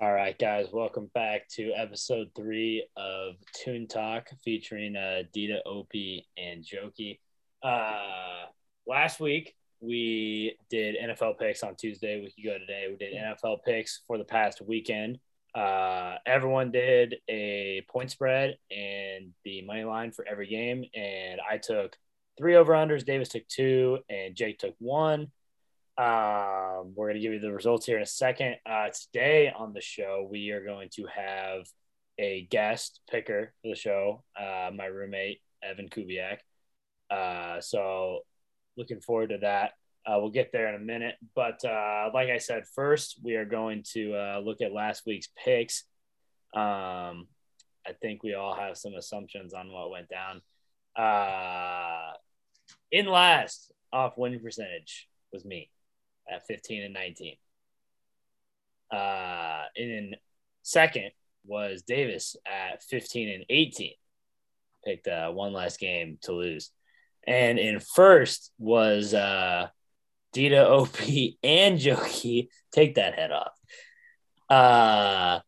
All right, guys, welcome back to episode three of Toon Talk featuring uh, Dita, Opie, and Jokey. Uh, last week, we did NFL picks on Tuesday. We could go today. We did NFL picks for the past weekend. Uh, everyone did a point spread and the money line for every game. And I took three over unders. Davis took two, and Jake took one. Um, we're going to give you the results here in a second. Uh, today on the show, we are going to have a guest picker for the show, uh, my roommate, Evan Kubiak. Uh, so, looking forward to that. Uh, we'll get there in a minute. But uh, like I said, first, we are going to uh, look at last week's picks. Um, I think we all have some assumptions on what went down. Uh, in last, off winning percentage was me at 15 and 19. Uh, and in second was Davis at 15 and 18. Picked uh, one last game to lose. And in first was uh, Dita, OP, and Jokey. Take that head off. Uh,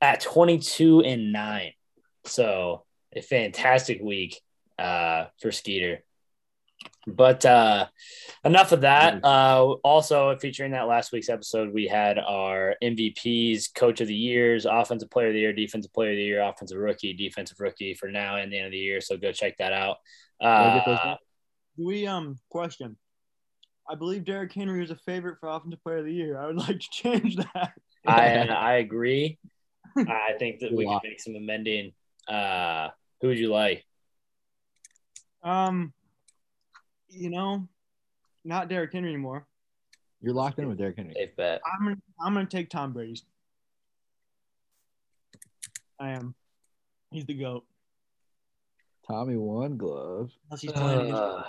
at 22 and 9. So a fantastic week uh, for Skeeter. But uh, enough of that. Uh, also, featuring that last week's episode, we had our MVPs, Coach of the Years, Offensive Player of the Year, Defensive Player of the Year, Offensive Rookie, Defensive Rookie for now and the end of the year. So go check that out. Uh, we um question. I believe Derrick Henry is a favorite for Offensive Player of the Year. I would like to change that. I I agree. I think that we can make some amending. Uh, who would you like? Um, you know, not Derrick Henry anymore. You're locked in with Derrick Henry. Safe bet. I'm gonna I'm gonna take Tom Brady. I am. He's the goat. Tommy one glove. Unless he's playing Uh,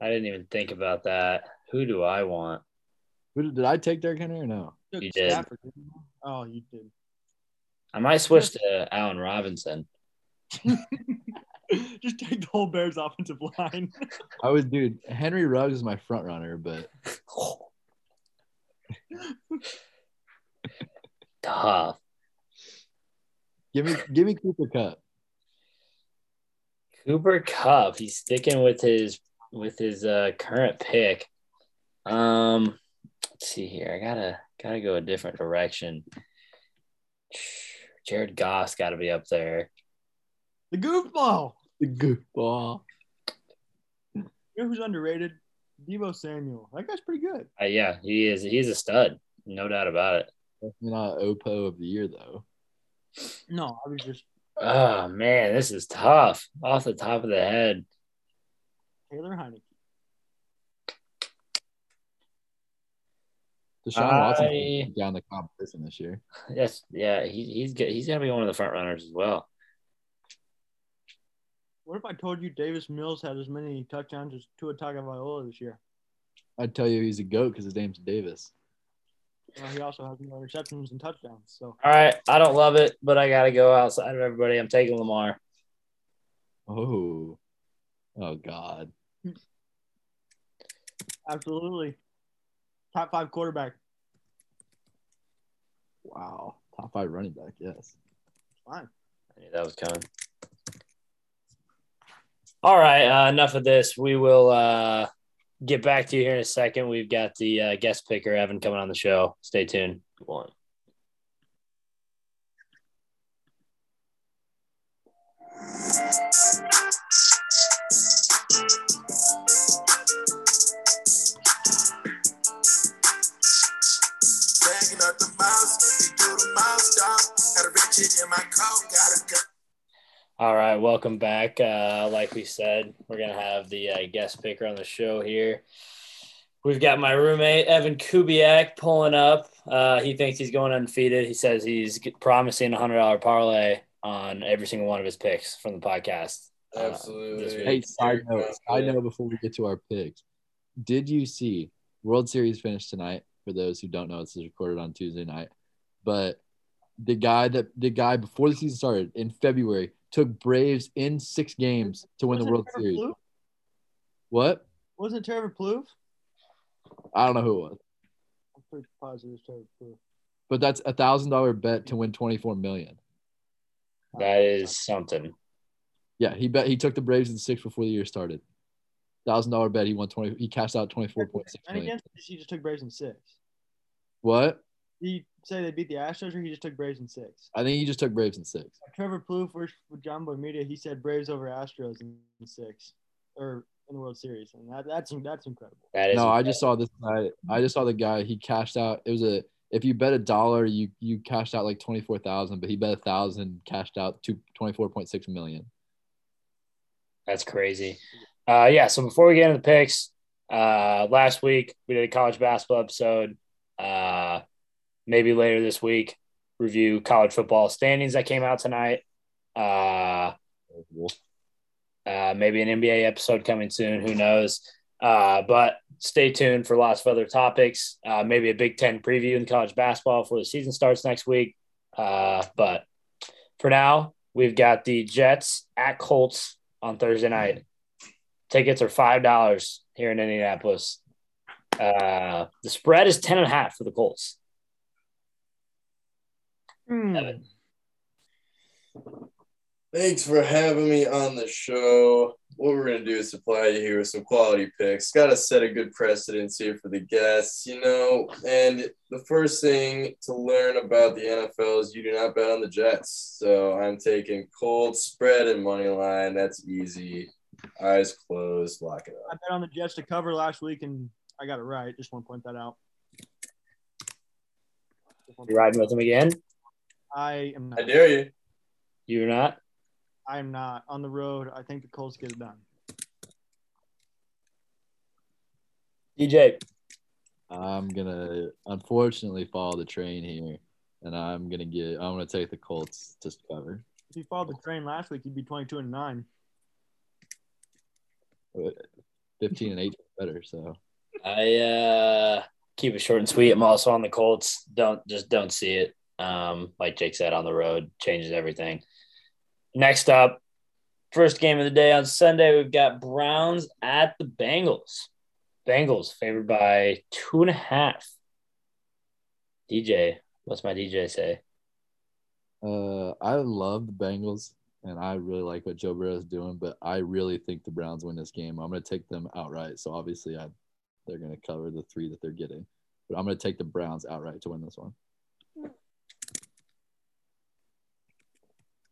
I didn't even think about that. Who do I want? Who did, did I take Derrick Henry or no? you did. Stafford, didn't you? Oh, you did. I might switch to Allen Robinson. Just take the whole Bears offensive line. I was dude. Henry Ruggs is my front runner, but Tough. give me give me Cooper Kupp. Cooper Kupp. He's sticking with his with his uh, current pick. Um, let's see here. I gotta gotta go a different direction. Jared Goff's got to be up there. The goofball. The goofball. You know who's underrated? Deebo Samuel. That guy's pretty good. Uh, yeah, he is. He's a stud, no doubt about it. Definitely not Oppo of the year though. No, I was just Oh man, this is tough. Off the top of the head. Taylor Heinicke. Deshaun I- Watson down the competition this year. Yes, yeah, he, he's good. He's gonna be one of the front runners as well. What if I told you Davis Mills had as many touchdowns as Tua Tagovailoa this year? I'd tell you he's a goat because his name's Davis. Well, he also has more receptions and touchdowns. So All right, I don't love it, but I gotta go outside of everybody. I'm taking Lamar. Oh, oh God. absolutely, top five quarterback. Wow. Top five running back. Yes. Fine. I knew that was coming. All right, uh, enough of this. We will uh, get back to you here in a second. We've got the uh, guest picker Evan coming on the show. Stay tuned. Go on. Bagging up the mouse, we do the mouse dog. Got a Richard in my coat, got a gun. All right, welcome back. Uh, like we said, we're gonna have the uh, guest picker on the show here. We've got my roommate Evan Kubiak pulling up. Uh, he thinks he's going undefeated. He says he's promising a hundred dollar parlay on every single one of his picks from the podcast. uh, this Absolutely. week. Hey, side note, side confident. note before we get to our picks. Did you see World Series finished tonight? For those who don't know, this is recorded on Tuesday night. But the guy that the guy before the season started in February took Braves in six games to win the Wasn't World Trevor Series. Plouffe? What? Wasn't it Trevor Plouffe? I don't know who it was. I'm pretty positive it's Trevor Plouffe. but that's a thousand dollar bet to win twenty four million. That is something. Yeah, he bet he took the Braves in six before the year started. Thousand dollar bet. He won twenty. He cashed out twenty four point six And million. against he just took Braves in six. What? He say they beat the Astros, or he just took Braves in six. I think he just took Braves in six. Trevor Plouffe versus with Jomboy Media, he said Braves over Astros in six, or in the World Series, and that, that's that's incredible. That is No, I just saw this guy. I just saw the guy. He cashed out. It was a. If you bet a dollar, you you cashed out like twenty four thousand, but he bet a thousand, cashed out to twenty four point six million. That's crazy. Uh, yeah. So before we get into the picks, uh, last week we did a college basketball episode. Uh, maybe later this week, review college football standings that came out tonight. Uh, uh, maybe an NBA episode coming soon. Who knows? Uh, but stay tuned for lots of other topics. Uh, maybe a Big Ten preview in college basketball before the season starts next week. Uh, but for now, we've got the Jets at Colts on Thursday night. Tickets are five dollars here in Indianapolis. Uh, the spread is ten and a half for the Colts. Evan. Thanks for having me on the show. What we're gonna do is supply you here with some quality picks. Got to set a good precedence here for the guests, you know. And the first thing to learn about the NFL is you do not bet on the Jets. So I'm taking cold spread and money line. That's easy. Eyes closed. Lock it up. I bet on the Jets to cover last week, and I got it right. Just want to point that out. You riding with them again? I am not. I dare you. You're not. I am not on the road. I think the Colts get it done. DJ. I'm gonna unfortunately follow the train here, and I'm gonna get. I'm gonna take the Colts to cover. If you followed the train last week, you'd be 22 and nine. Fifteen and eight better. So I uh, keep it short and sweet. I'm also on the Colts. Don't just don't see it. Um, like Jake said, on the road changes everything. Next up, first game of the day on Sunday, we've got Browns at the Bengals. Bengals favored by two and a half. DJ, what's my DJ say? uh, I love the Bengals, and I really like what Joe Burrow is doing, but I really think the Browns win this game. I'm gonna take them outright. So obviously, I they're gonna cover the three that they're getting, but I'm gonna take the Browns outright to win this one.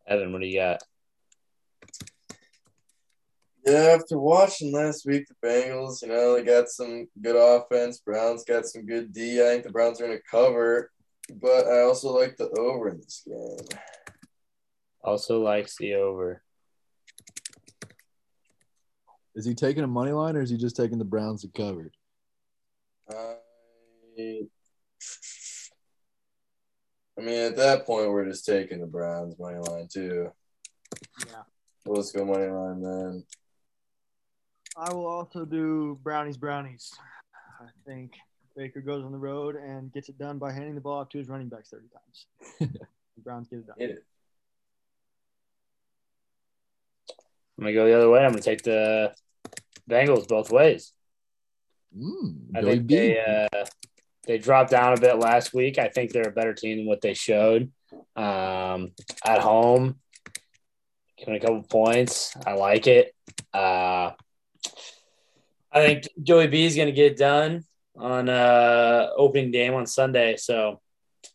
Evan, what do you got? Yeah, after watching last week, the Bengals, you know, they got some good offense. Browns got some good D. I think the Browns are going to cover, but I also like the over in this game. Also likes the over. Is he taking a money line, or is he just taking the Browns to cover? I, I mean, at that point, we're just taking the Browns money line too. Yeah. Well, let's go money line then. I will also do brownies, brownies. I think Baker goes on the road and gets it done by handing the ball off to his running backs 30 times. the Browns get it done. Hit it. I'm gonna go the other way. I'm gonna take the Bengals both ways. Mm, I think B. they uh, they dropped down a bit last week. I think they're a better team than what they showed um, at home. Giving a couple points, I like it. Uh, I think Joey B is going to get it done on uh, opening game on Sunday. So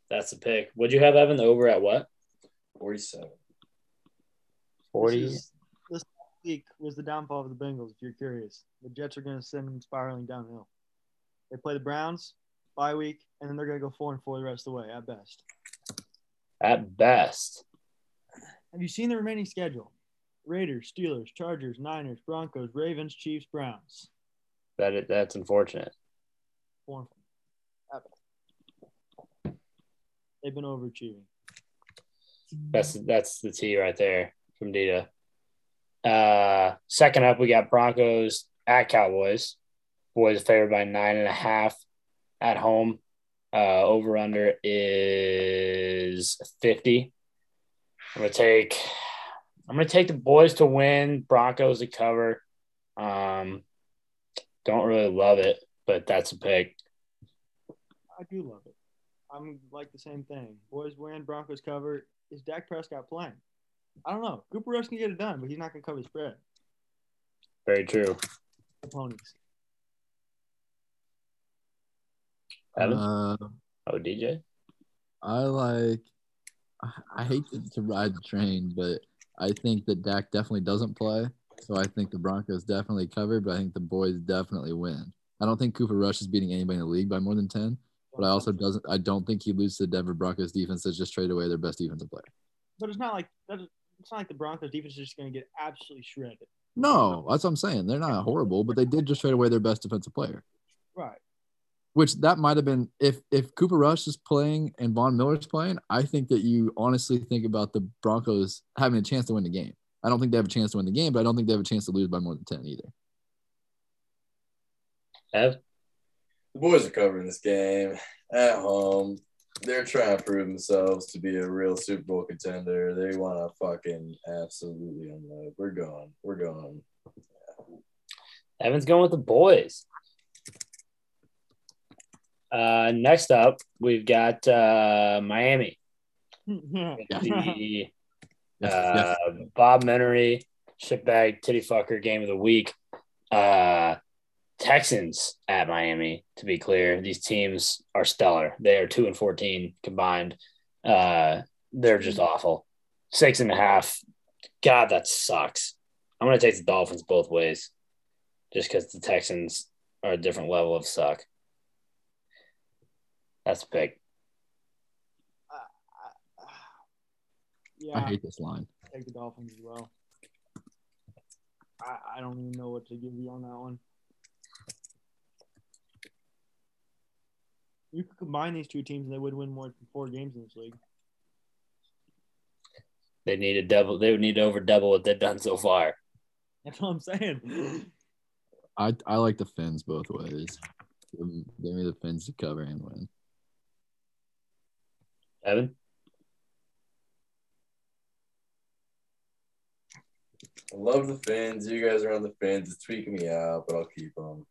that's the pick. Would you have Evan the over at what? 47. Forty. This, is, this week was the downfall of the Bengals, if you're curious. The Jets are going to send them spiraling downhill. They play the Browns, bye week, and then they're going to go 4 and 4 the rest of the way at best. At best. Have you seen the remaining schedule? Raiders, Steelers, Chargers, Niners, Broncos, Ravens, Chiefs, Browns. That it, that's unfortunate. Four and four. They've been overachieving. That's that's the T right there from Dita. Uh, second up, we got Broncos at Cowboys. Boys favored by nine and a half at home. Uh, over under is fifty. I'm gonna take. I'm gonna take the boys to win. Broncos to cover. Um, don't really love it, but that's a pick. I do love it. I'm like the same thing. Boys win, Broncos cover. Is Dak Prescott playing? I don't know. Cooper Rush can get it done, but he's not going to cover the spread. Very true. The ponies. Evan? Uh, oh, DJ. I like. I- I hate to, to ride the train, but I think that Dak definitely doesn't play. So I think the Broncos definitely cover, but I think the boys definitely win. I don't think Cooper Rush is beating anybody in the league by more than ten. But I also doesn't. I don't think he loses to the Denver Broncos defense that just traded away their best defensive player. But it's not like that. It's not like the Broncos defense is just going to get absolutely shredded. No, that's what I'm saying. They're not horrible, but they did just trade away their best defensive player. Right. Which that might have been if if Cooper Rush is playing and Von Miller's playing, I think that you honestly think about the Broncos having a chance to win the game. I don't think they have a chance to win the game, but I don't think they have a chance to lose by more than ten either. Ev? The boys are covering this game at home. They're trying to prove themselves to be a real Super Bowl contender. They want to fucking absolutely unload. We're going. We're going. Evan's going with the boys. Uh, next up, we've got uh, Miami. yeah. The Yes, uh, yes. Bob Menery, shitbag titty fucker game of the week. Uh, Texans at Miami. To be clear, these teams are stellar. They are two and fourteen combined. Uh, they're just awful. Six and a half. God, that sucks. I'm gonna take the Dolphins both ways, just because the Texans are a different level of suck. That's a pick. Uh, uh, yeah. I hate this line. take the Dolphins as well. I, I don't even know what to give you on that one. You could combine these two teams and they would win more than four games in this league. They need a double. They would need to over double what they've done so far. That's what I'm saying. I I like the Fins both ways. Give, me- give me the Fins to cover and win. Evan. I love the fans. You guys are on the fans. It's tweaking me out, but I'll keep them.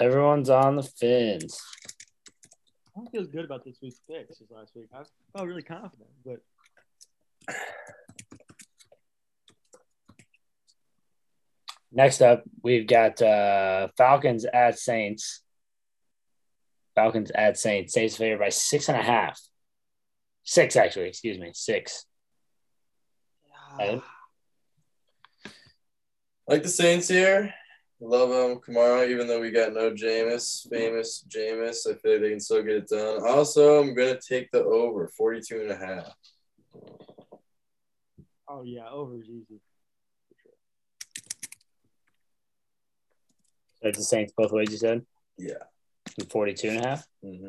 Everyone's on the fins. I don't feel good about this week's picks as last week. I felt really confident, but Next up, we've got uh, Falcons at Saints. Falcons at Saints. Saints favored by six and a half. Six, actually. Excuse me. Six. Evan? like the Saints here. Love them, Kamara, even though we got no Jameis, famous Jameis. I feel like they can still get it done. Also, I'm going to take the over 42 and a half. oh yeah, over is easy. For sure. So it's the Saints both ways, you said? Yeah. And 42 and a half? hmm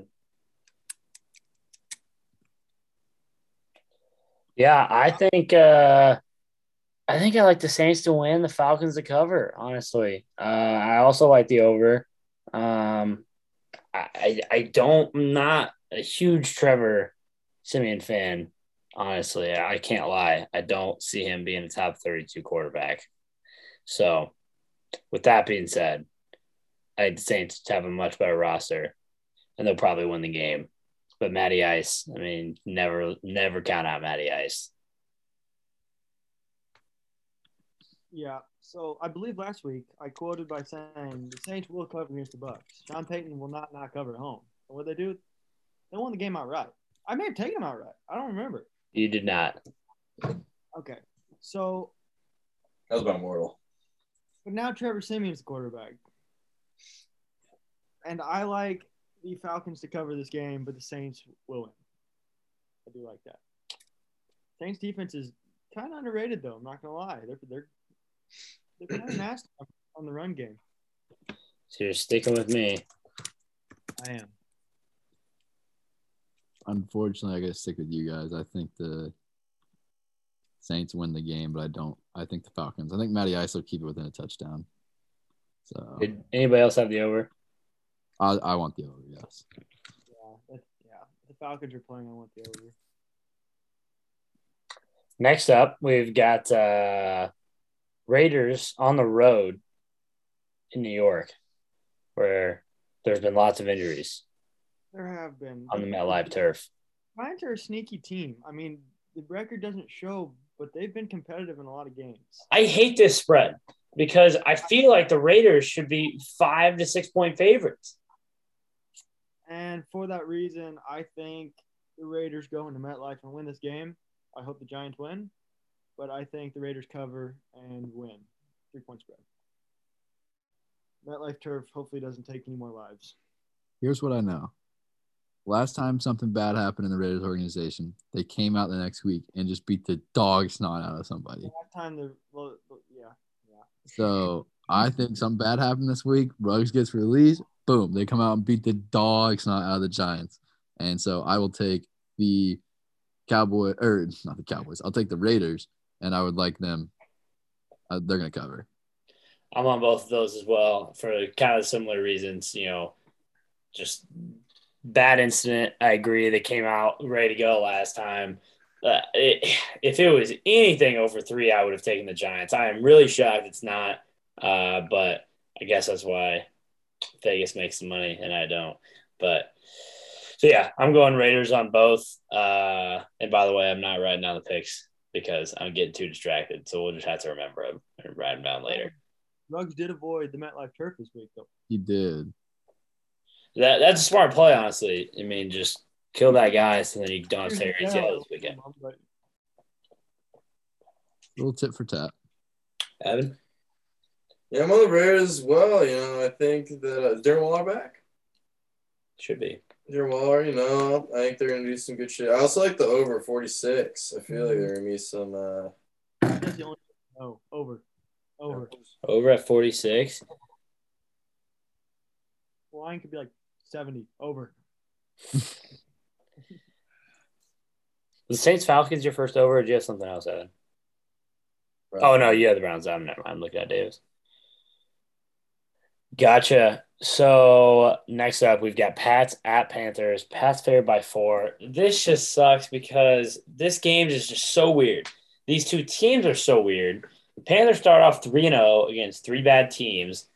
Yeah, I think uh I think I like the Saints to win, the Falcons to cover, honestly. Uh I also like the over. Um I I, I don't I'm not a huge Trevor Siemian fan, honestly. I can't lie. I don't see him being a top 32 quarterback. So with that being said, I think the Saints have a much better roster and they'll probably win the game. But Matty Ice, I mean, never never count out Matty Ice. Yeah. So I believe last week I quoted by saying the Saints will cover against the Bucs. Sean Payton will not not cover at home. And what they do? They won the game outright. I may have taken them outright. I don't remember. You did not. Okay. So, That was about mortal. but now Trevor Siemian's the quarterback, and I like the Falcons to cover this game, but the Saints will win. I do like that. Saints defense is kind of underrated, though. I'm not gonna lie. They're they're they're kind of nasty on the run game. So you're sticking with me. I am. Unfortunately, I gotta stick with you guys. I think the Saints win the game, but I don't. I think the Falcons. I think Matty Ice will keep it within a touchdown. So Did anybody else have the over? I, I want the over. Yes. Yeah, yeah. The Falcons are playing. I want the over. Next up, we've got uh, Raiders on the road in New York, where there's been lots of injuries. There have been. on the MetLife turf. Giants are a sneaky team. I mean, the record doesn't show, but they've been competitive in a lot of games. I hate this spread because I feel like the Raiders should be five to six point favorites. And for that reason, I think the Raiders go into MetLife and win this game. I hope the Giants win, but I think the Raiders cover and win. Three point spread. MetLife turf hopefully doesn't take any more lives. Here's what I know. Last time something bad happened in the Raiders organization, they came out the next week and just beat the dog snot out of somebody. Last time the well, yeah, yeah. So I think something bad happened this week. Ruggs gets released. Boom. They come out and beat the dogs not out of the Giants. And so I will take the Cowboy or not the Cowboys. I'll take the Raiders and I would like them. Uh, they're going to cover. I'm on both of those as well for kind of similar reasons. You know, just bad incident. I agree. They came out ready to go last time. Uh, it, if it was anything over three, I would have taken the Giants. I am really shocked it's not. Uh, but I guess that's why Vegas makes the money and I don't. But so yeah, I'm going Raiders on both. Uh, and by the way, I'm not writing down the picks because I'm getting too distracted. So we'll just have to remember them and write them down later. Ruggs did avoid the MetLife turf this week, though. He did. That that's a smart play, honestly. I mean, just kill that guy so then you don't have to take your ACL this weekend. But little tip for tap. Evan, Yeah, I'm on the Raiders as well. You know, I think that uh, is Darren Waller back. should be. Darren Waller, you know, I think they're gonna do some good shit. I also like the over 46. I feel like they're gonna be some. uh That's the only no over, over. Over at 46. Line could be like seventy over. The Saints Falcons your first over, or do you have something else, Evan? Oh no, you have the Browns. I'm never mind. I'm looking at Davis. Gotcha. So next up, we've got Pats at Panthers. Pats favored by four. This just sucks because this game is just so weird. These two teams are so weird. The Panthers start off 3 0 against three bad teams,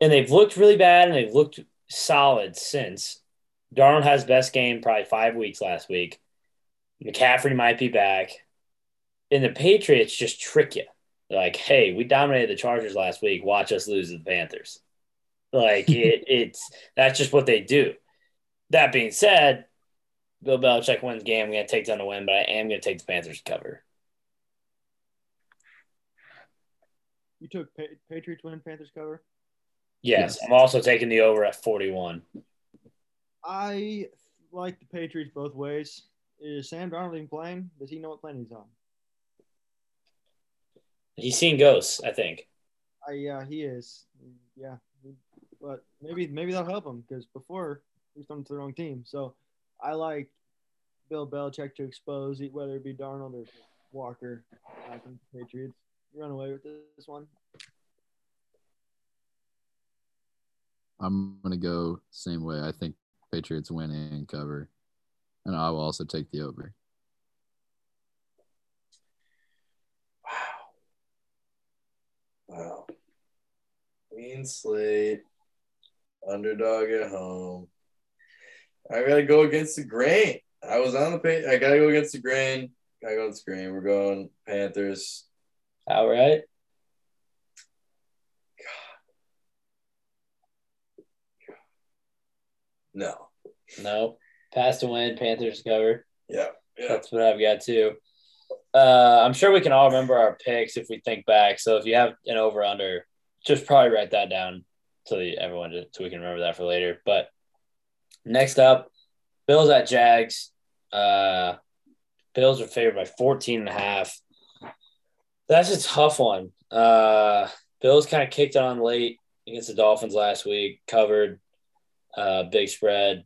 and they've looked really bad and they've looked solid since. Darnold has best game probably five weeks last week. McCaffrey might be back. And the Patriots just trick you. They're like, hey, we dominated the Chargers last week. Watch us lose to the Panthers. Like it, it's that's just what they do. That being said, Bill Belichick wins the game. I'm gonna take down to win, but I am gonna take the Panthers to cover. You took pa- Patriots win, Panthers cover. Yes, Yes. I'm also taking the over at 41. I like the Patriots both ways. Is Sam Darnold even playing? Does he know what planet he's on? He's seen ghosts, I think. I yeah, he is. Yeah, but maybe maybe that'll help him because before he was on to the wrong team. So I like Bill Belichick to expose whether it be Darnold or Walker. Uh, I think the Patriots run away with this one. I'm gonna go same way. I think Patriots win and cover, and I will also take the over. Wow. Wow. Clean slate. Underdog at home. I gotta go against the grain. I was on the page. I gotta go against the grain. Gotta go against the grain. We're going Panthers. All right. God. No. No. Pass to win, Panthers cover. Yeah. Yeah. That's what I've got too. Uh, I'm sure we can all remember our picks if we think back. So if you have an over under, just probably write that down that everyone so we can remember that for later. But next up, Bills at Jags. Uh, Bills are favored by 14 and a half. That's a tough one. Uh, Bills kind of kicked on late against the Dolphins last week, covered uh, big spread.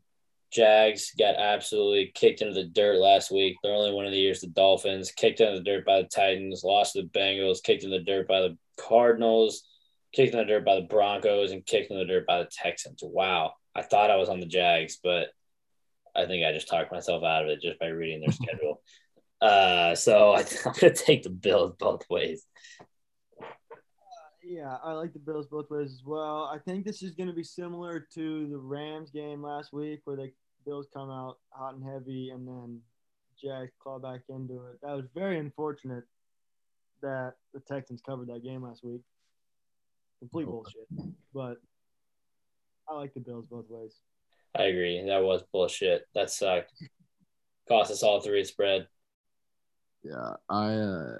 Jags got absolutely kicked into the dirt last week. They're only one of the years the Dolphins kicked into the dirt by the Titans, lost to the Bengals, kicked in the dirt by the Cardinals, kicked in the dirt by the Broncos, and kicked in the dirt by the Texans. Wow. I thought I was on the Jags, but I think I just talked myself out of it just by reading their schedule. Uh, so I, I'm going to take the Bills both ways. Yeah, I like the Bills both ways as well. I think this is going to be similar to the Rams game last week where they Bills come out hot and heavy, and then Jags claw back into it. That was very unfortunate that the Texans covered that game last week. Complete Oh. bullshit. But I like the Bills both ways. I agree. That was bullshit. That sucked. Cost us all three spread. Yeah, I uh,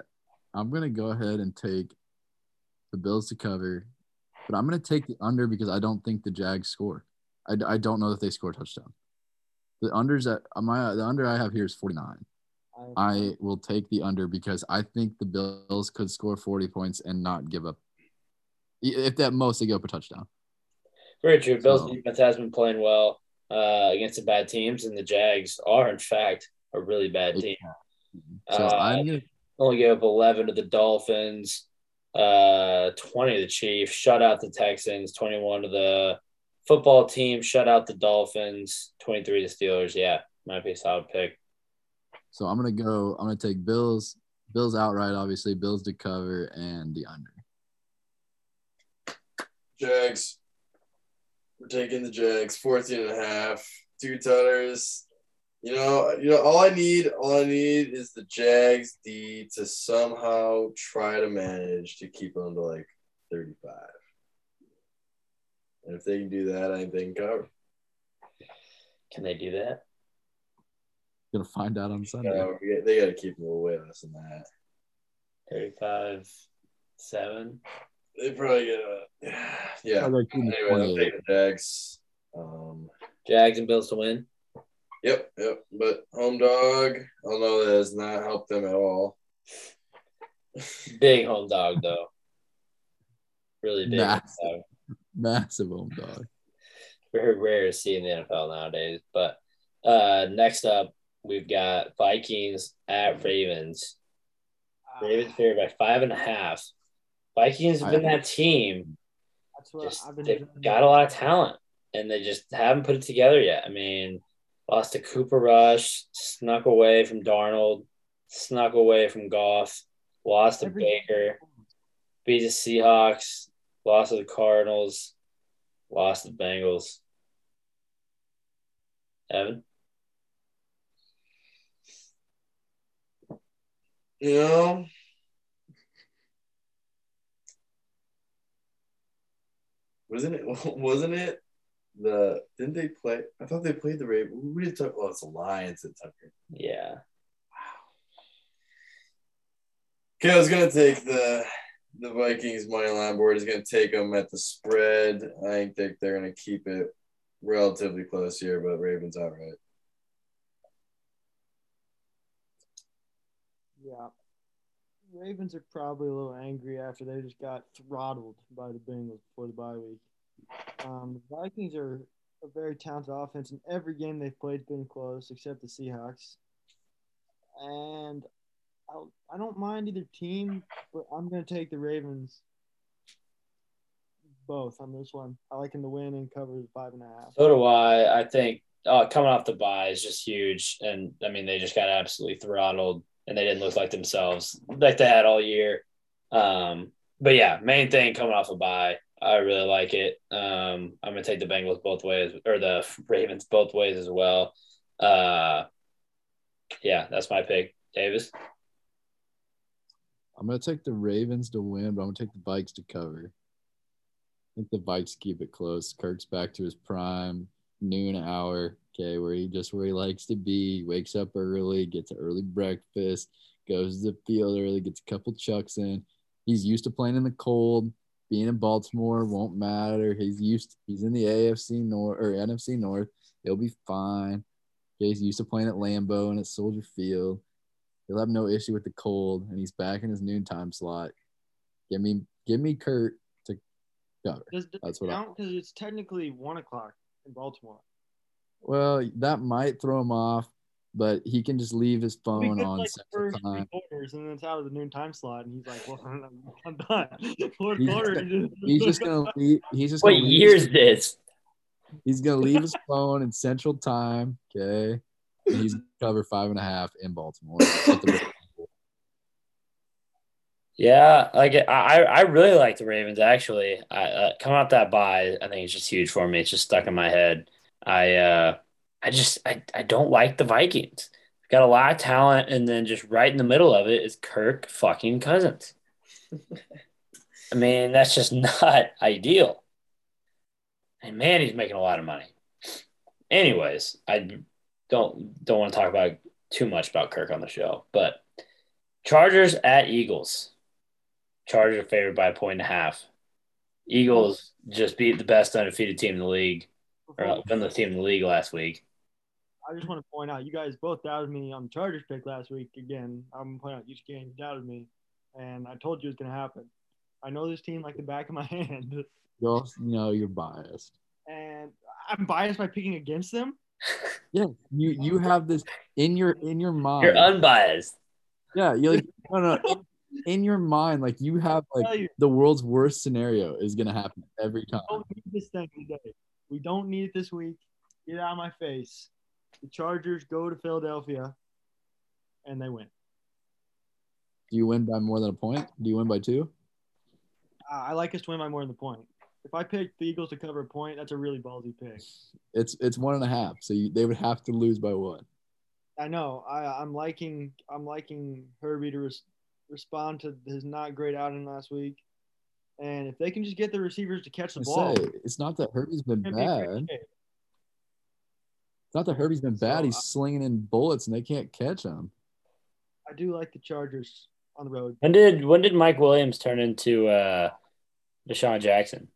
I'm gonna go ahead and take the Bills to cover, but I'm gonna take the under because I don't think the Jags score. I, I don't know that they score a touchdown. The unders at my the under I have here is 49. I, I will take the under because I think the Bills could score 40 points and not give up. If at most they give up a touchdown. Very true. Bills So- defense has been playing well uh, against the bad teams, and the Jags are, in fact, a really bad team. So Uh, I'm gonna Only gave up 11 to the Dolphins, uh, 20 to the Chiefs, shut out the Texans, 21 to the football team, shut out the Dolphins, 23 to the Steelers. Yeah, might be a solid pick. so I'm gonna go. I'm gonna take Bills. Bills outright, obviously. Bills to cover and the under. Jags. We're taking the Jags, 14 and a half, two tunners. You know, you know, all I need, all I need is the Jags D to somehow try to manage to keep them to like 35. And if they can do that, I think they can cover. Can they do that? Gonna find out on Sunday. No, they got to keep them a little way less than that. 35 7. They probably get a yeah. I'll go keep them Anyway, I'm 28. taking the Jags. Um, Jags and Bills to win. Yep, yep. But home dog, I know that has not helped them at all. Big home dog, though. Really big. home Massive. dog. Massive home dog. very rare to see in the NFL nowadays. But uh, next up, we've got Vikings at Ravens. Ravens favored by five and a half. Vikings have been that team. that's what Just, I've been they've enjoying. got a lot of talent, and they just haven't put it together yet. I mean, lost to Cooper Rush, snuck away from Darnold, snuck away from Goff, lost to Every- Baker, beat the Seahawks, lost to the Cardinals, lost to the Bengals. Evan? You know, wasn't it? Wasn't it the? Didn't they play? I thought they played the Ravens. We didn't talk. Oh, it's the Lions at Tucker. Yeah. Okay, I was gonna take the the Vikings money line board. Is gonna take them at the spread. I think they're gonna keep it relatively close here, but Ravens outright. Yeah. Ravens are probably a little angry after they just got throttled by the Bengals before the bye week. Um, the Vikings are a very talented offense, and every game they've played has been close, except the Seahawks. And I'll, I don't mind either team, but I'm going to take the Ravens both on this one. I like them to win and cover five and a half. So do I. I think uh, coming off the bye is just huge. And I mean, they just got absolutely throttled and they didn't look like themselves like they had all year. Um, but yeah, main thing coming off a bye. I really like it. Um, I'm to take the Bengals both ways or the Ravens both ways as well. Uh, yeah, that's my pick. Davis? I'm gonna take the Ravens to win, but I'm gonna take the Vikes to cover. I think the Vikes keep it close. Kirk's back to his prime noon hour, okay, where he just where he likes to be. Wakes up early, gets an early breakfast, goes to the field early, gets a couple chucks in. He's used to playing in the cold. Being in Baltimore won't matter. He's used. To, he's in the AFC North or NFC North. He'll be fine. Okay, he's used to playing at Lambeau and at Soldier Field. He'll have no issue with the cold, and he's back in his noontime slot. Give me, give me Kurt to cover. Does, does That's what I- count? Because it's technically 1 o'clock in Baltimore. Well, that might throw him off, but he can just leave his phone could, on like, central first time. quarters, and then it's out of the noon time slot, and he's like, "Well, I'm done." Fourth He's quarter, just- he He's just gonna leave. He's just What gonna year is this? He's gonna leave his phone in central time. Okay, and he's gonna cover five and a half in Baltimore. Yeah, like I, I really like the Ravens actually. I uh, coming out that bye, I think it's just huge for me. It's just stuck in my head. I, uh, I just I, I don't like the Vikings. Got a lot of talent, and then just right in the middle of it is Kirk fucking Cousins. I mean, that's just not ideal. And man, he's making a lot of money. Anyways, I don't don't want to talk about too much about Kirk on the show, but Chargers at Eagles. Chargers favored by a point and a half. Eagles just beat the best undefeated team in the league, or won the team in the league last week. I just want to point out, you guys both doubted me on the Chargers pick last week. Again, I'm gonna point out each game you doubted me, and I told you it was gonna happen. I know this team like the back of my hand, You also know you're biased. and I'm biased by picking against them. Yeah, you you have this in your in your mind. You're unbiased. yeah, you're like no no. In, in your mind, like you have like you, the world's worst scenario is gonna happen every time. don't need this thing today. We don't need it this week. Get out of my face. The Chargers go to Philadelphia, and they win. Do you win by more than a point? Do you win by two? Uh, I like us to win by more than the point. If I pick the Eagles to cover a point, that's a really ballsy pick. It's it's one and a half, so you, they would have to lose by one. I know. I, I'm liking. I'm liking Herbie to res- respond to his not great outing last week, and if they can just get the receivers to catch the I ball, say it's not that Herbie's been it's be bad. It's not that Herbie's been bad. So, He's slinging in bullets and they can't catch him. I do like the Chargers on the road. When did when did Mike Williams turn into uh, DeSean Jackson?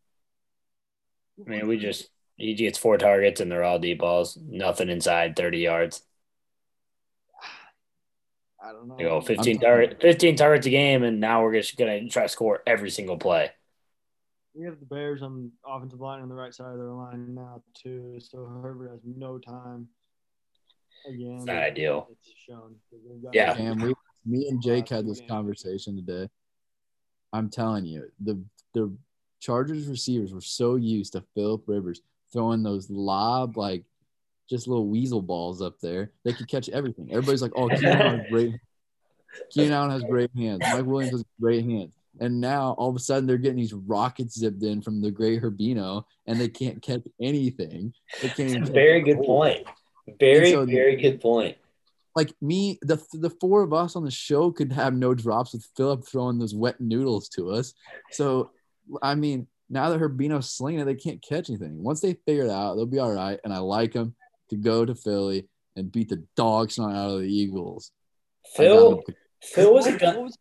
I mean, we just he gets four targets and they're all deep balls, nothing inside thirty yards. I don't know. You go 15 I'm- target, 15 targets a game, and now we're just gonna try to score every single play. We have the Bears on the offensive line on the right side of their line now too, so Herbert has no time. Again, It's not ideal. It's shown. Yeah. And we, me and Jake had this conversation today. I'm telling you, the the Chargers receivers were so used to Philip Rivers throwing those lob like just little weasel balls up there. They could catch everything. Everybody's like, "Oh, Keenan Allen has great. Keenan Allen has great hands. Mike Williams has great hands." And now all of a sudden they're getting these rockets zipped in from the great Herbino, and they can't catch anything. They can't even catch Very good ball. point. Very so- very good point. like me, the the four of us on the show could have no drops with Philip throwing those wet noodles to us. So, I mean, now that Herbino's slinging it, they can't catch anything. Once they figure it out, they'll be all right. And I like them to go to Philly and beat the dogs snot out of the Eagles. Phil, got Phil was a gun. was-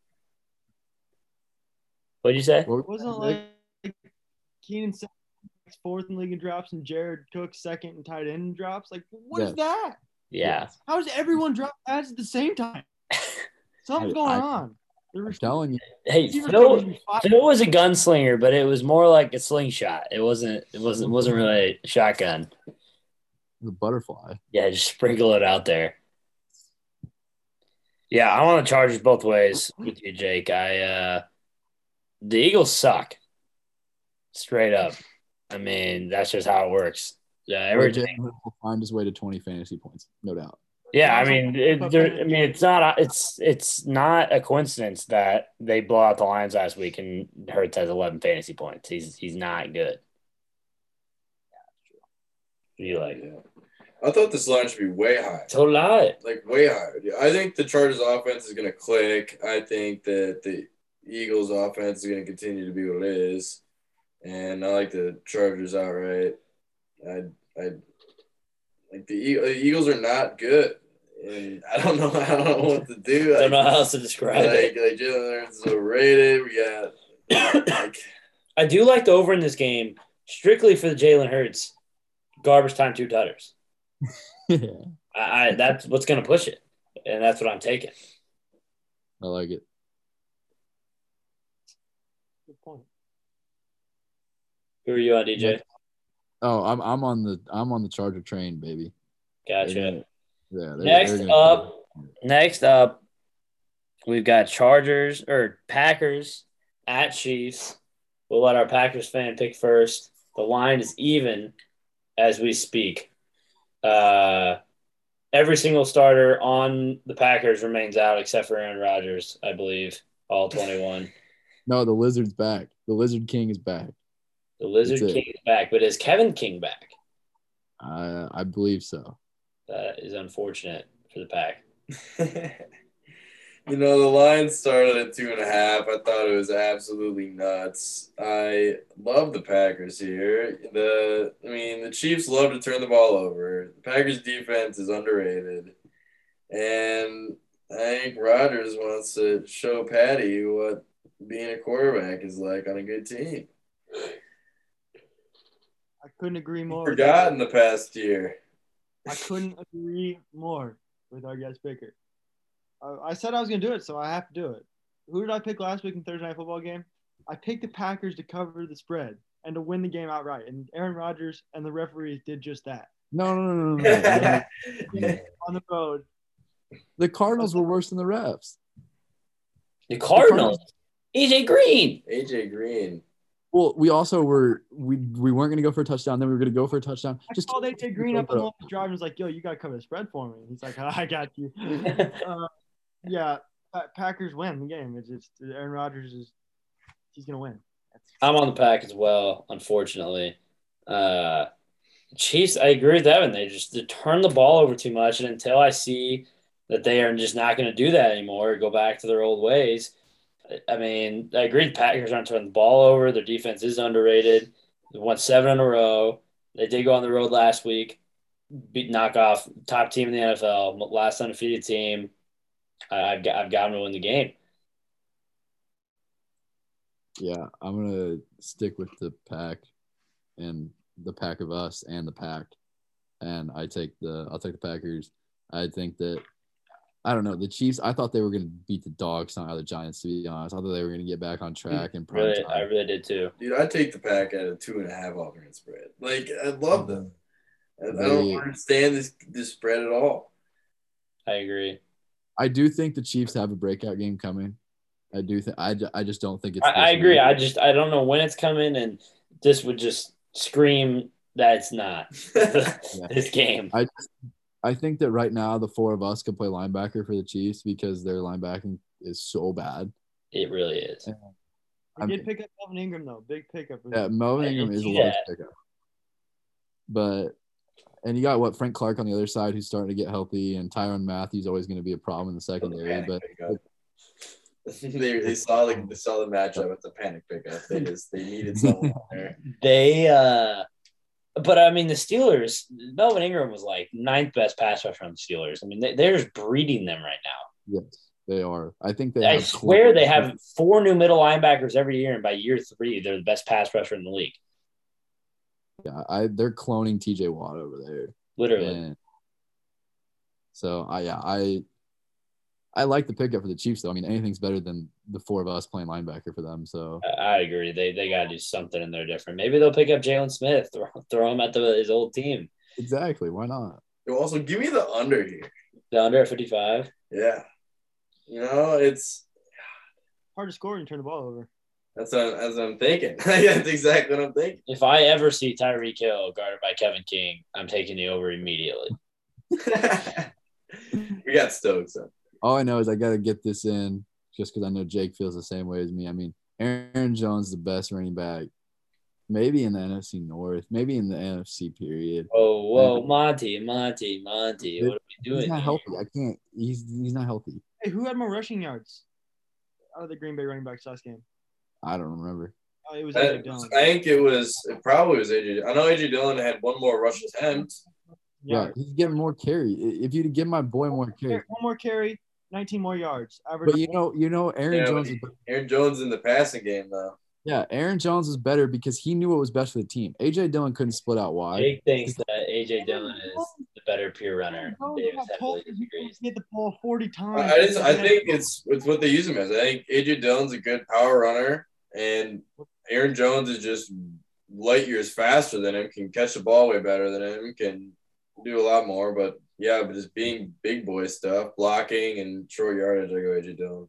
What'd you say? What- wasn't like Keenan fourth in league in drops and Jared Cook second in tight end in drops? Like, what is Yes. that? Yeah. How does everyone drop pads at the same time? Something's going I- on. The I'm telling you, Hey, Phil was fire. Phil was a gunslinger, but it was more like a slingshot. It wasn't it wasn't it wasn't really a shotgun. The butterfly. Yeah, just sprinkle it out there. Yeah, I want the Chargers both ways with you, Jake. I uh the Eagles suck. Straight up. I mean, that's just how it works. Yeah, everything. Will find his way to 20 fantasy points, no doubt. Yeah, I mean, it, there, I mean, it's not it's it's not a coincidence that they blow out the Lions last week and Hurts has 11 fantasy points. He's he's not good. You like? Yeah. I thought this line should be way high. So lie. Like way high. Yeah, I think the Chargers offense is gonna click. I think that the Eagles offense is gonna continue to be what it is. And I like the Chargers outright. I I like the, E- the Eagles are not good. And I don't know I don't know what to do. I don't know how else to describe like, it. like Jalen Hurts is overrated. We got like I do like the over in this game strictly for the Jalen Hurts garbage time two tutters. Yeah, I, I that's what's going to push it, and that's what I'm taking. I like it. Good point. Who are you on, DJ? Oh, I'm I'm on the I'm on the Charger train, baby. They're Gotcha. gonna- Yeah. they're- Next they're gonna- up, next up, we've got Chargers or Packers at Chiefs. We'll let our Packers fan pick first. The line is even as we speak. Uh, every single starter on the Packers remains out except for Aaron Rodgers, I believe, all 21. No, the Lizard's back. The Lizard King is back. The Lizard. King is back, but is Kevin King back? I I believe so. That is unfortunate for the pack. you know, the line started at two and a half. I thought it was absolutely nuts. I love the Packers here. The I mean, the Chiefs love to turn the ball over. The Packers defense is underrated. And I think Rodgers wants to show Patty what being a quarterback is like on a good team. I couldn't agree more. Forgotten the past year. I couldn't agree more with our guest picker. I said I was going to do it, so I have to do it. Who did I pick last week in Thursday Night Football game? I picked the Packers to cover the spread and to win the game outright. And Aaron Rodgers and the referees did just that. No, no, no, no, no. no. On the road, the Cardinals were worse than the refs. The Cardinals. AJ Green. AJ Green. Well, we also were we we weren't going to go for a touchdown. Then we were going to go for a touchdown. I Just called AJ Green up on the left drive and was like, "Yo, you got to cover the spread for me." He's like, "I got you." uh, yeah, Packers win the game. It's just Aaron Rodgers is he's gonna win. That's, I'm on the pack as well, unfortunately. Uh, Chiefs, I agree with Evan. They just they turn the ball over too much. And until I see that they are just not going to do that anymore, go back to their old ways, I- mean, I agree. The Packers aren't turning the ball over. Their defense is underrated. They won seven in a row. They did go on the road last week, beat knock off top team in the NFL, last undefeated team. I- I've got, I've got them to win the game. yeah, I'm gonna stick with the pack and the pack of us and the pack, and I take the I'll take the Packers. I think that I don't know the Chiefs. I thought they were gonna beat the dogs not of the Giants. To be honest, I thought they were gonna get back on mm, track and prime Really, time. I really did too. Dude, I take the pack at a two and a half alternate spread. Like I love them. I, I don't understand this this spread at all. I agree. I do think the Chiefs have a breakout game coming. I do think I, I just don't think it's. I, I agree. week. I just I don't know when it's coming, and this would just scream that it's not this game. I I think that right now the four of us could play linebacker for the Chiefs because their linebacking is so bad. It really is. they I'm- did pick up Melvin Ingram though, big pickup. for Yeah. Melvin Ingram did is a see large that. pickup. But and you got what Frank Clark on the other side who's starting to get healthy, and Tyrann Mathieu always going to be a problem in the secondary. Panic But they, they saw the they saw the matchup. It's a panic pickup. They just they needed someone there. They uh but I mean the Steelers, Melvin Ingram was like ninth best pass rusher on the Steelers. I mean they, they're just breeding them right now. yes, they are. I think they. I have swear they have four new middle linebackers every year, and by year three, they're the best pass rusher in the league. Yeah, I they're cloning T.J. Watt over there. Literally. And so I yeah I I like the pickup for the Chiefs though. I mean anything's better than the four of us playing linebacker for them. So I- I agree. They they gotta do something in there different. Maybe they'll pick up Jalen Smith, throw, throw him at the his old team. exactly, why not? Yo, Also, give me the under here. The under at 55. Yeah, you know it's hard to score and turn the ball over. That's what, that's what I'm thinking. that's exactly what I'm thinking. If I ever see Tyreek Hill guarded by Kevin King, I'm taking the over immediately. we got Stokes. Then. All I know is I got to get this in just because I know Jake feels the same way as me. I mean, Aaron Jones is the best running back, maybe in the NFC North, maybe in the NFC period. Whoa, whoa, Monty, Monty, Monty. What are we doing? He's not here? healthy. I can't. He's he's not healthy. Hey, who had more rushing yards out of the Green Bay running backs last game? I don't remember. Oh, it was I, AJ I think it was it probably was AJ. I know AJ Dillon had one more rush attempt. Yeah, Yeah. he's getting more carry. If you'd give my boy more carry, One more carry, 19 more yards. Average. but you know, you know, Aaron Yeah, Jones. but Is, Aaron Jones in the passing game though. yeah, Aaron Jones is better because he knew what was best for the team. AJ Dillon couldn't split out wide. Jake thinks that AJ Dillon is the better pure runner. Jones Davis got heavily told he the ball 40 times. I, I just I think it's it's what they use him as. I think AJ Dillon's a good power runner, and Aaron Jones is just light years faster than him. Can catch the ball way better than him. Can do a lot more. But yeah, but just being big boy stuff, blocking and short yardage, I go AJ Dillon.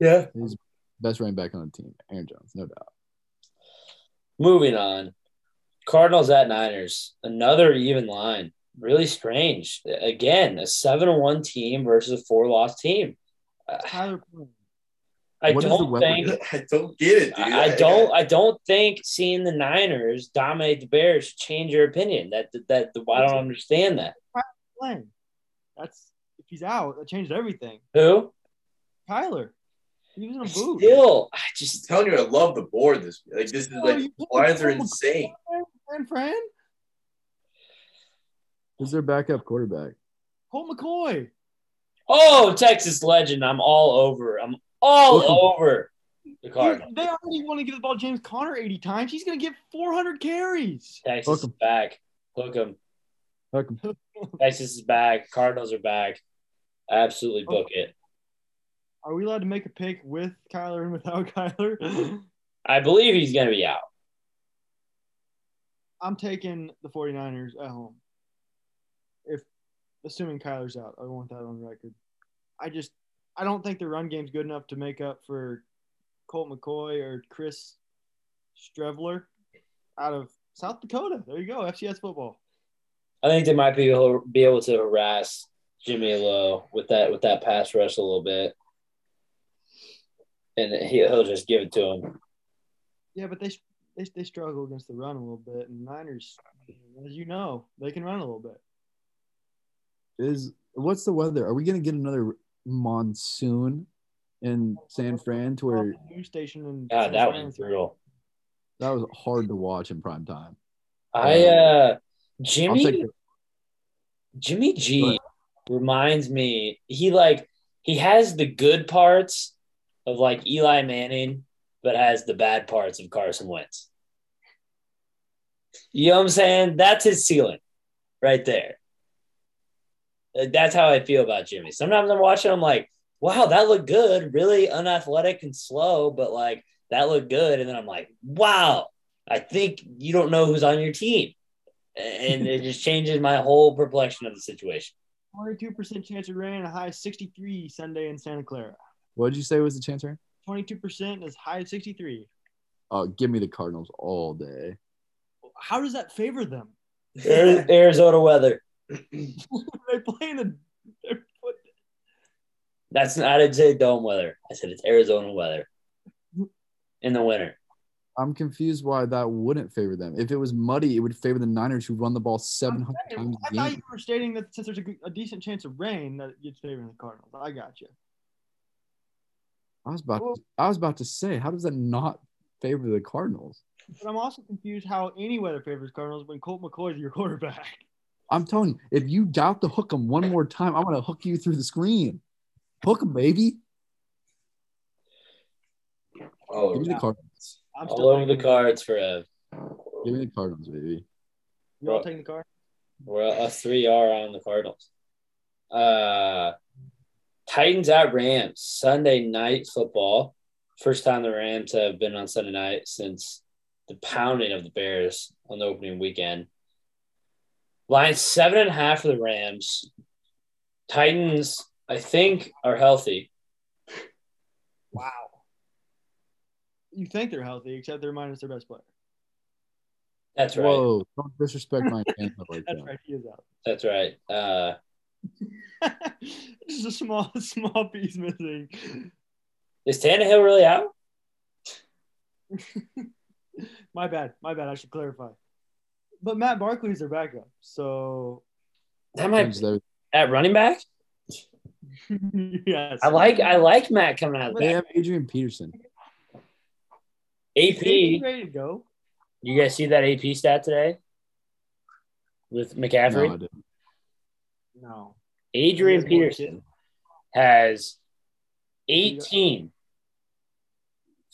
Yeah. He's best running back on the team, Aaron Jones, no doubt. Moving on. Cardinals at Niners. Another even line. Really strange. Again, a 7 1 team versus a four loss team. Uh, Tyler Boyd. I What is the don't think I don't get it, dude. I I don't I don't think seeing the Niners dominate the Bears change your opinion. That that, that I don't understand that. Playing. That's if he's out, that changed everything. Who? Kyler. He was in a booth. Still, I I'm just telling you, I love the board this Like this is like you- lines are insane. Fran Fran? Who's their backup quarterback? Colt McCoy. oh Texas legend. I'm all over. I'm all over the Dude, Cardinals. they already want to give the ball to James Conner 80 times. He's going to get 400 carries. Texas Hook is 'em. back. Hook 'em. Hook 'em. Texas is back. Cardinals are back. Absolutely book it. Are we allowed to make a pick with Kyler and without Kyler? I believe he's going to be out. I'm taking the 49ers at home. If assuming Kyler's out, I want that on record. I just I don't think the run game's good enough to make up for Colt McCoy or Chris Streveler out of South Dakota. There you go, FCS football. I think they might be able, be able to harass Jimmy Lowe with that with that pass rush a little bit, and he, he'll just give it to him. Yeah, but they they they struggle against the run a little bit, and Niners, as you know, they can run a little bit. Is what's the weather? Are we gonna get another monsoon in San Fran to where news station and God, that was brutal. that was hard to watch in prime time? I uh Jimmy take Jimmy G reminds me he like he has the good parts of like Eli Manning, but has the bad parts of Carson Wentz. You know what I'm saying? That's his ceiling right there. That's how I feel about Jimmy. Sometimes I'm watching, I'm like, wow, that looked good, really unathletic and slow, but like that looked good. And then I'm like, wow, I think you don't know who's on your team. And it just changes my whole perplexion of the situation. 22% chance of rain, a high of 63 Sunday in Santa Clara. What did you say was the chance right? 22% is high of 63. Oh, give me the Cardinals all day. How does that favor them? Arizona weather. They play in the. they're- what- That's not, I didn't say dome weather. I said it's Arizona weather in the winter. I'm confused why that wouldn't favor them. If it was muddy, it would favor the Niners who run the ball 700 I times a thought game. you were stating that since there's a, a decent chance of rain, that it's favoring the Cardinals. I got you. I was about to, I was about to say, how does that not favor the Cardinals? But I'm also confused how any weather favors Cardinals when Colt McCoy is your quarterback. I'm telling you, if you doubt the hook 'em one more time, I'm gonna hook you through the screen. Hook Hook 'em, baby. Oh, Give me the Cardinals. I'm All over the cards for a. Give me the Cardinals, baby. You all taking the car? We're us three are on the Cardinals. Uh, Titans at Rams Sunday night football. First time the Rams have been on Sunday night since the pounding of the Bears on the opening weekend. Line seven and a half for the Rams. Titans, I think, are healthy. Wow. You think they're healthy, except they're minus their best player. That's right. Whoa, don't disrespect my man like That's that. right. He is out. That's right. Uh, Just a small, small piece missing. is Tannehill really out? my bad. My bad. I should clarify. But Matt Barkley is their backup. So, That might Changes everything. at running back. yes. I like I like Matt coming out of They have Adrian Peterson. AP. ready to go. You guys see that AP stat today with McCaffrey? No, I didn't. No. Adrian He has more Peterson has 18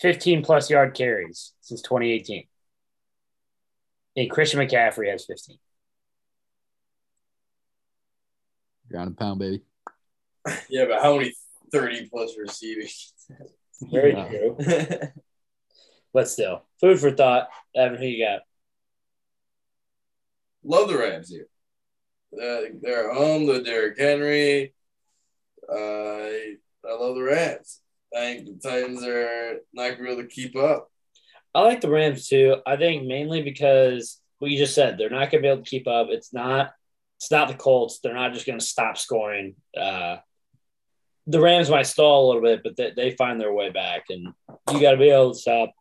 15 plus yard carries since 2018. And Christian McCaffrey has 15. Ground and pound, baby. yeah, but how many 30 plus receiving? Very Yeah. true. But still, food for thought. Evan, who you got? Love the Rams here. Uh, they're at home. The Derrick Henry. Uh, I love the Rams. I think the Titans are not going to be able to keep up. I like the Rams too. I think mainly because what you just said, they're not going to be able to keep up. It's not. It's not the Colts. They're not just going to stop scoring. Uh, the Rams might stall a little bit, but they, they find their way back. And you got to be able to stop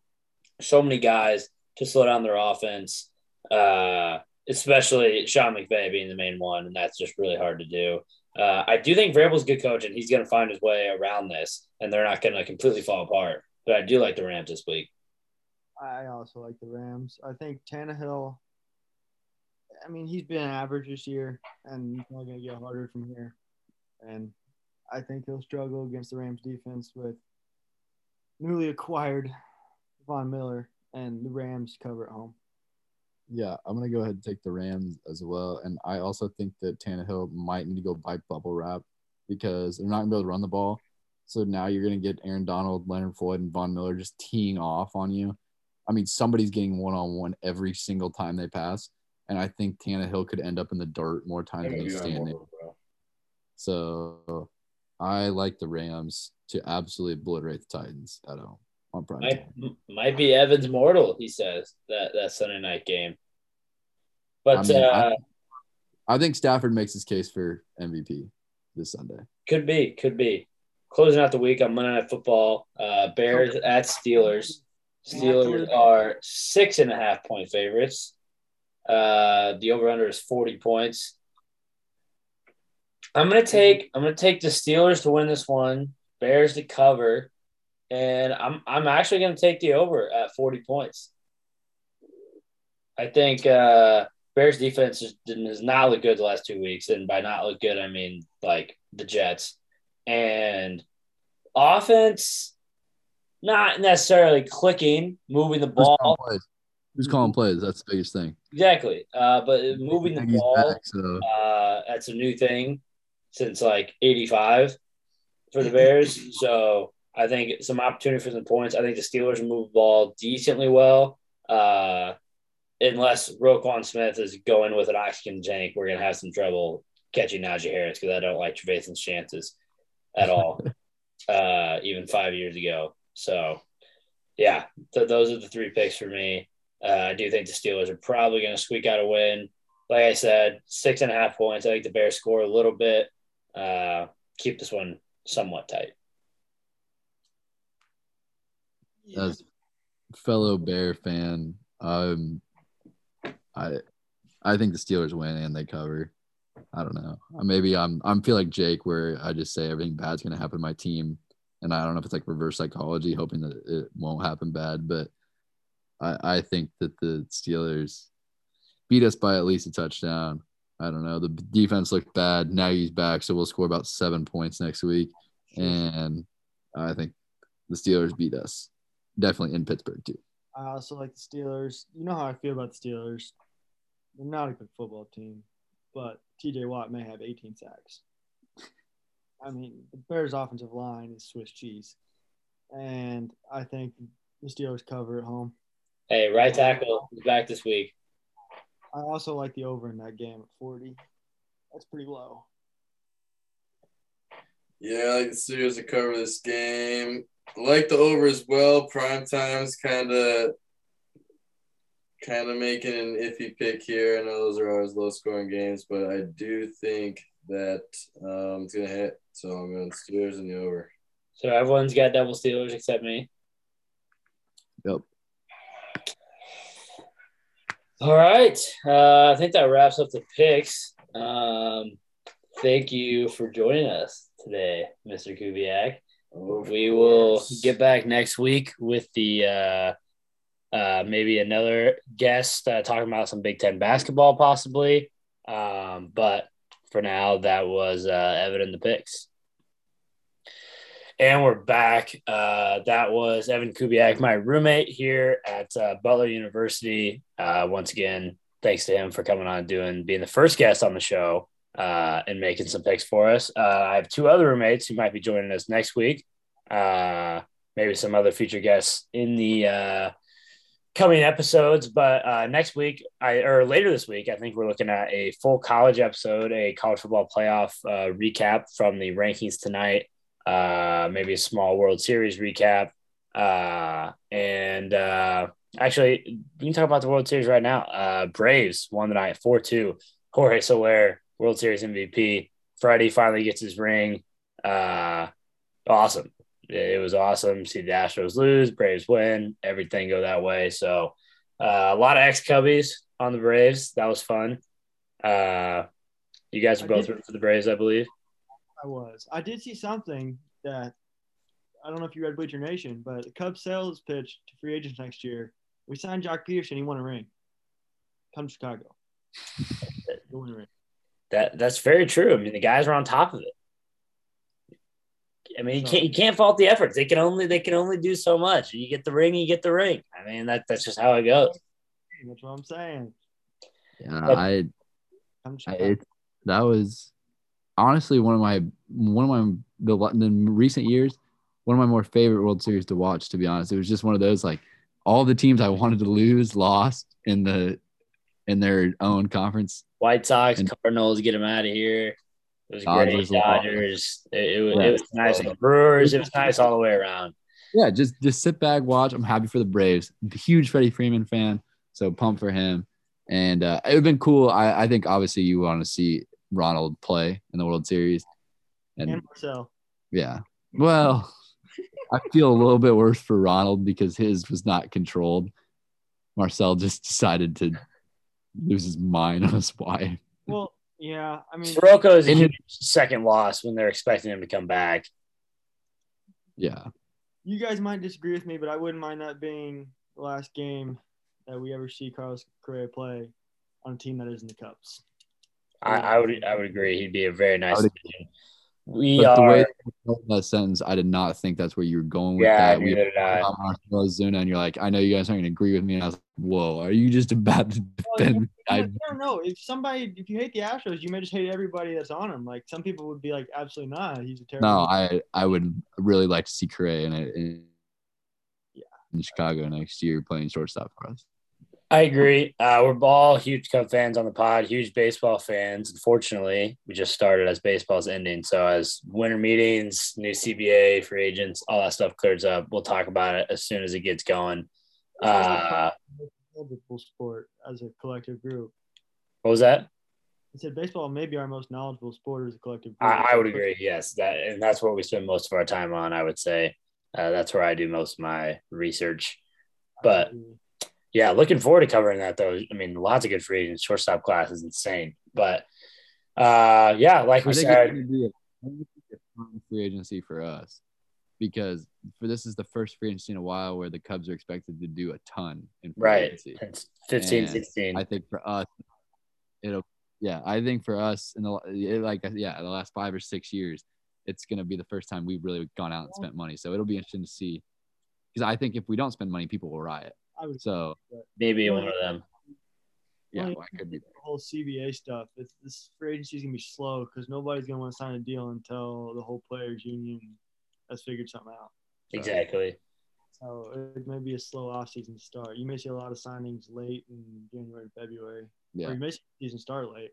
so many guys to slow down their offense, uh, especially Sean McVay being the main one. And that's just really hard to do. Uh, I do think Vrabel's a good coach, and he's going to find his way around this, and they're not going to completely fall apart. But I do like the Rams this week. I also like the Rams. I think Tannehill. I mean, he's been average this year, and he's only going to get harder from here. And I think he'll struggle against the Rams defense with newly acquired Von Miller and the Rams cover at home. Yeah, I'm gonna go ahead and take the Rams as well, and I also think that Tannehill might need to go buy bubble wrap because they're not gonna be able to run the ball. So now you're gonna get Aaron Donald, Leonard Floyd, and Von Miller just teeing off on you. I mean, somebody's getting one on one every single time they pass, and I think Tannehill could end up in the dirt more times than he's standing. So I like the Rams to absolutely obliterate the Titans at home on prime Might, time. might be Evans mortal, he says, that, that Sunday night game. But I mean, uh, I think Stafford makes his case for MVP this Sunday. could be, could be. Closing out the week on Monday Night Football, uh, Bears at Steelers. Steelers are six and a half point favorites. Uh, the over under is 40 points. I'm gonna take I'm gonna take the Steelers to win this one, Bears to cover, and I'm I'm actually gonna take the over at 40 points. I think uh, Bears defense is, has not looked good the last two weeks, and by not look good I mean like the Jets, and offense not necessarily clicking, moving the Who's calling ball plays? Who's calling plays? That's the biggest thing. exactly, uh, but moving the He's ball. back, so Uh, that's a new thing since like 85 for the Bears. So I think some opportunity for some points. I think the Steelers move the ball decently well. Uh, unless Roquan Smith is going with an oxygen tank, we're going to have some trouble catching Najee Harris because I don't like Trevathan's chances at all, uh, even five years ago. So, yeah, th- those are the three picks for me. Uh, I do think the Steelers are probably going to squeak out a win like I said, six and a half points. I think the Bears score a little bit. Uh, keep this one somewhat tight. as fellow Bear fan, um, I I think the Steelers win and they cover. I don't know. Maybe I'm I'm feel like Jake where I just say everything bad's gonna happen to my team, and I don't know if it's like reverse psychology, hoping that it won't happen bad, but I I think that the Steelers beat us by at least a touchdown. I don't know. The defense looked bad. Now he's back, so we'll score about seven points next week, and I think the Steelers beat us. Definitely in Pittsburgh too. I also like the Steelers. You know how I feel about the Steelers. They're not a good football team, but TJ Watt may have 18 sacks. I mean, the Bears' offensive line is Swiss cheese. And I think the Steelers cover at home. Hey, right tackle is back this week. I also like the over in that game at 40. That's pretty low. Yeah, I like the Steelers to cover this game. I like the over as well. Prime time's kind of kind of making an iffy pick here. I know those are always low scoring games, but I do think that um, it's gonna hit. So I'm going Steelers in the over. So everyone's got double Steelers except me. Yep. All right. Uh, I think that wraps up the picks. Um, thank you for joining us today, Mr. Kubiak. Of we will get back next week with the uh, uh, maybe another guest uh, talking about some Big Ten basketball, possibly. Um, but for now, that was uh, Evan in the picks. And we're back. Uh, that was Evan Kubiak, my roommate here at uh, Butler University. Uh, once again, thanks to him for coming on, and doing being the first guest on the show uh, and making some picks for us. Uh, I have two other roommates who might be joining us next week. Uh, maybe some other future guests in the coming episodes. But uh, next week, I or later this week, I think we're looking at a full college episode, a college football playoff uh, recap from the rankings tonight. Uh, maybe a small World Series recap. Uh, and uh, actually, we can talk about the World Series right now. Uh, Braves won the night 4 2. Jorge Soler, World Series MVP. Freddie finally gets his ring. Uh, awesome. It was awesome. See the Astros lose, Braves win, everything go that way. So uh, a lot of ex Cubbies on the Braves. That was fun. Uh, you guys I both did- rooting for the Braves, I believe. I was. I did see something that I don't know if you read Bleacher Nation, but the Cubs sales pitch to free agents next year. We signed Joc Pederson. He won a ring. Come to Chicago. He'll win a ring. That that's very true. I mean, the guys are on top of it. I mean, you can't you can't fault the efforts. They can only they can only do so much. You get the ring, you get the ring. I mean, that that's just how it goes. That's what I'm saying. Yeah, But- I, Come to I Chicago. it, that was honestly one of my one of my the, the recent years one of my more favorite World Series to watch. To be honest, it was just one of those like all the teams I wanted to lose lost in the in their own conference. White Sox, And- Cardinals, get them out of here. It was Dodgers, great. Dodgers. It, it, was, Yeah. it was nice. The Brewers. It was nice all the way around. Yeah, just just sit back, watch. I'm happy for the Braves. Huge Freddie Freeman fan, so pumped for him. And uh, it would have been cool. I, I think obviously you want to see Ronald play in the World Series, and and Marcell. Yeah. Well, I feel a little bit worse for Ronald because his was not controlled. Marcell just decided to lose his mind on his wife. Well, yeah. I mean, Soroka is a In his- huge second loss when they're expecting him to come back. Yeah. you guys might disagree with me, but I wouldn't mind that being the last game that we ever see Carlos Correa play on a team that isn't the Cubs. I, I would I would agree. He'd be a very nice addition. We But the way you that sentence, I did not think that's where you were going with yeah, that. We neither did I. Zuna, and you're like, I know you guys aren't going to agree with me. And I was like, whoa, are you just about to Well, defend? you- I I, don't know. If somebody, if you hate the Astros, you may just hate everybody that's on them. Like some people would be like, absolutely not. He's a terrible. no, I I would really like to see Correa in, it- in, Yeah. in Chicago next year playing shortstop for us. I agree. Uh, we're all huge Cub fans on the pod, huge baseball fans. Unfortunately, we just started as baseball's ending. So as winter meetings, new CBA, free agents, all that stuff clears up, we'll talk about it as soon as it gets going. Uh, knowledgeable sport as a collective group. what was that? I said baseball may be our most knowledgeable sport as a collective group. I, I would agree. Yes, that and that's what we spend most of our time on. I would say uh, that's where I do most of my research. But yeah, looking forward to covering that though. I mean, lots of good free agents. Shortstop class is insane. But uh, yeah, like we I think said, it's be a, I think it's a free agency for us because for this is the first free agency in a while where the Cubs are expected to do a ton in free right? agency. It's 15, And 16. I think for us, it'll yeah. I think for us in the it, like yeah the last five or six years, it's going to be the first time we've really gone out and spent money. So it'll be interesting to see because I think if we don't spend money, people will riot. I would So Maybe one of them. yeah, Well, well, I could be. the whole CBA stuff. It's, this free agency is gonna be slow because nobody's gonna want to sign a deal until the whole players union has figured something out. Exactly. So it may be a slow off season start. You may see a lot of signings late in January and February, or you may see season start late.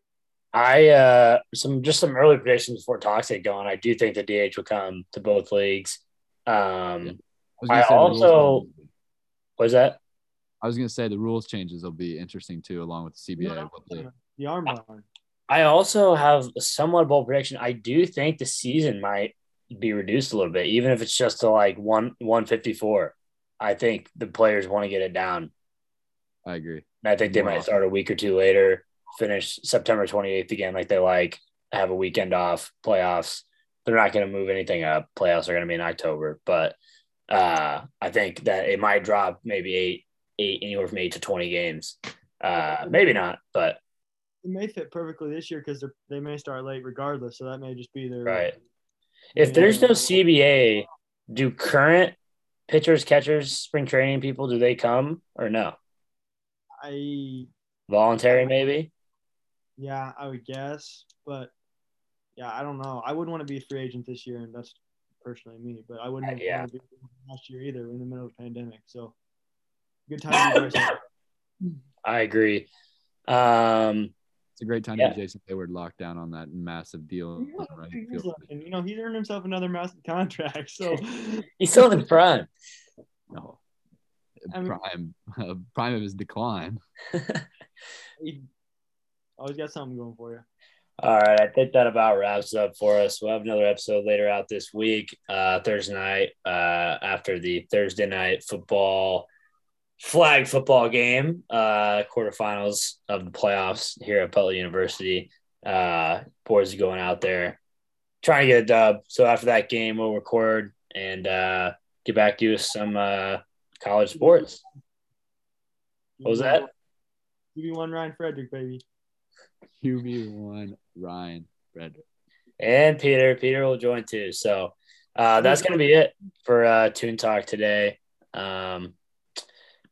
I uh some just some early predictions before talks get going. I do think the DH will come to both leagues. Um, was gonna I say the rules also- changes. what is that? I was going to say the rules changes will be interesting too, along with the CBA. what they- The armband. I also have a somewhat bold prediction. I do think the season might be reduced a little bit, even if it's just to like one one fifty four. I think the players want to get it down. I agree. And I think they Wow. might start a week or two later, finish September 28th again, like they like, have a weekend off, playoffs. They're not going to move anything up. Playoffs are going to be in October. But uh, I think that it might drop maybe eight, eight, anywhere from eight to 20 games. Uh, maybe not, but It may fit perfectly this year because they may start late regardless. So that may just be their Right. If there's no CBA, do current pitchers, catchers, spring training people, do they come or no? I Voluntary, maybe? yeah, I would guess, but yeah, I don't know. I wouldn't want to be a free agent this year, and that's personally me. But I wouldn't Uh, yeah. want to be last year either. We're in the middle of a pandemic, so good time to be Bryce. I agree. Um, It's a great time Yeah. to be Jason Heyward locked down on that massive deal. Yeah, right he's field. looking- you know, he's earned himself another massive contract. So he's still in the prime. No. I mean- prime, uh, prime of his decline. he always got something going for you. All right, I think that about wraps up for us. We'll have another episode later out this week, uh, Thursday night, uh, after the Thursday night football flag football game, uh, quarterfinals of the playoffs here at Butler University. Uh, boys are going out there trying to get a dub. So after that game, we'll record and uh, get back to you with some uh, college sports. What was that? QB1 Ryan Frederick, baby. QB1 Ryan Frederick. and Peter. Peter will join too. So uh, that's going to be it for uh, Toon Talk today. Um,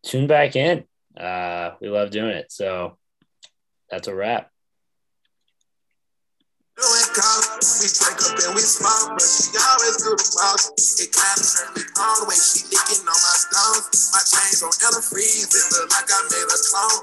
tune back in. Uh, we love doing it. So that's a wrap. We up and we smoke, but she always. It kinda turned me on she licking on my stones. My chains on antifreeze, it look like I made a clone.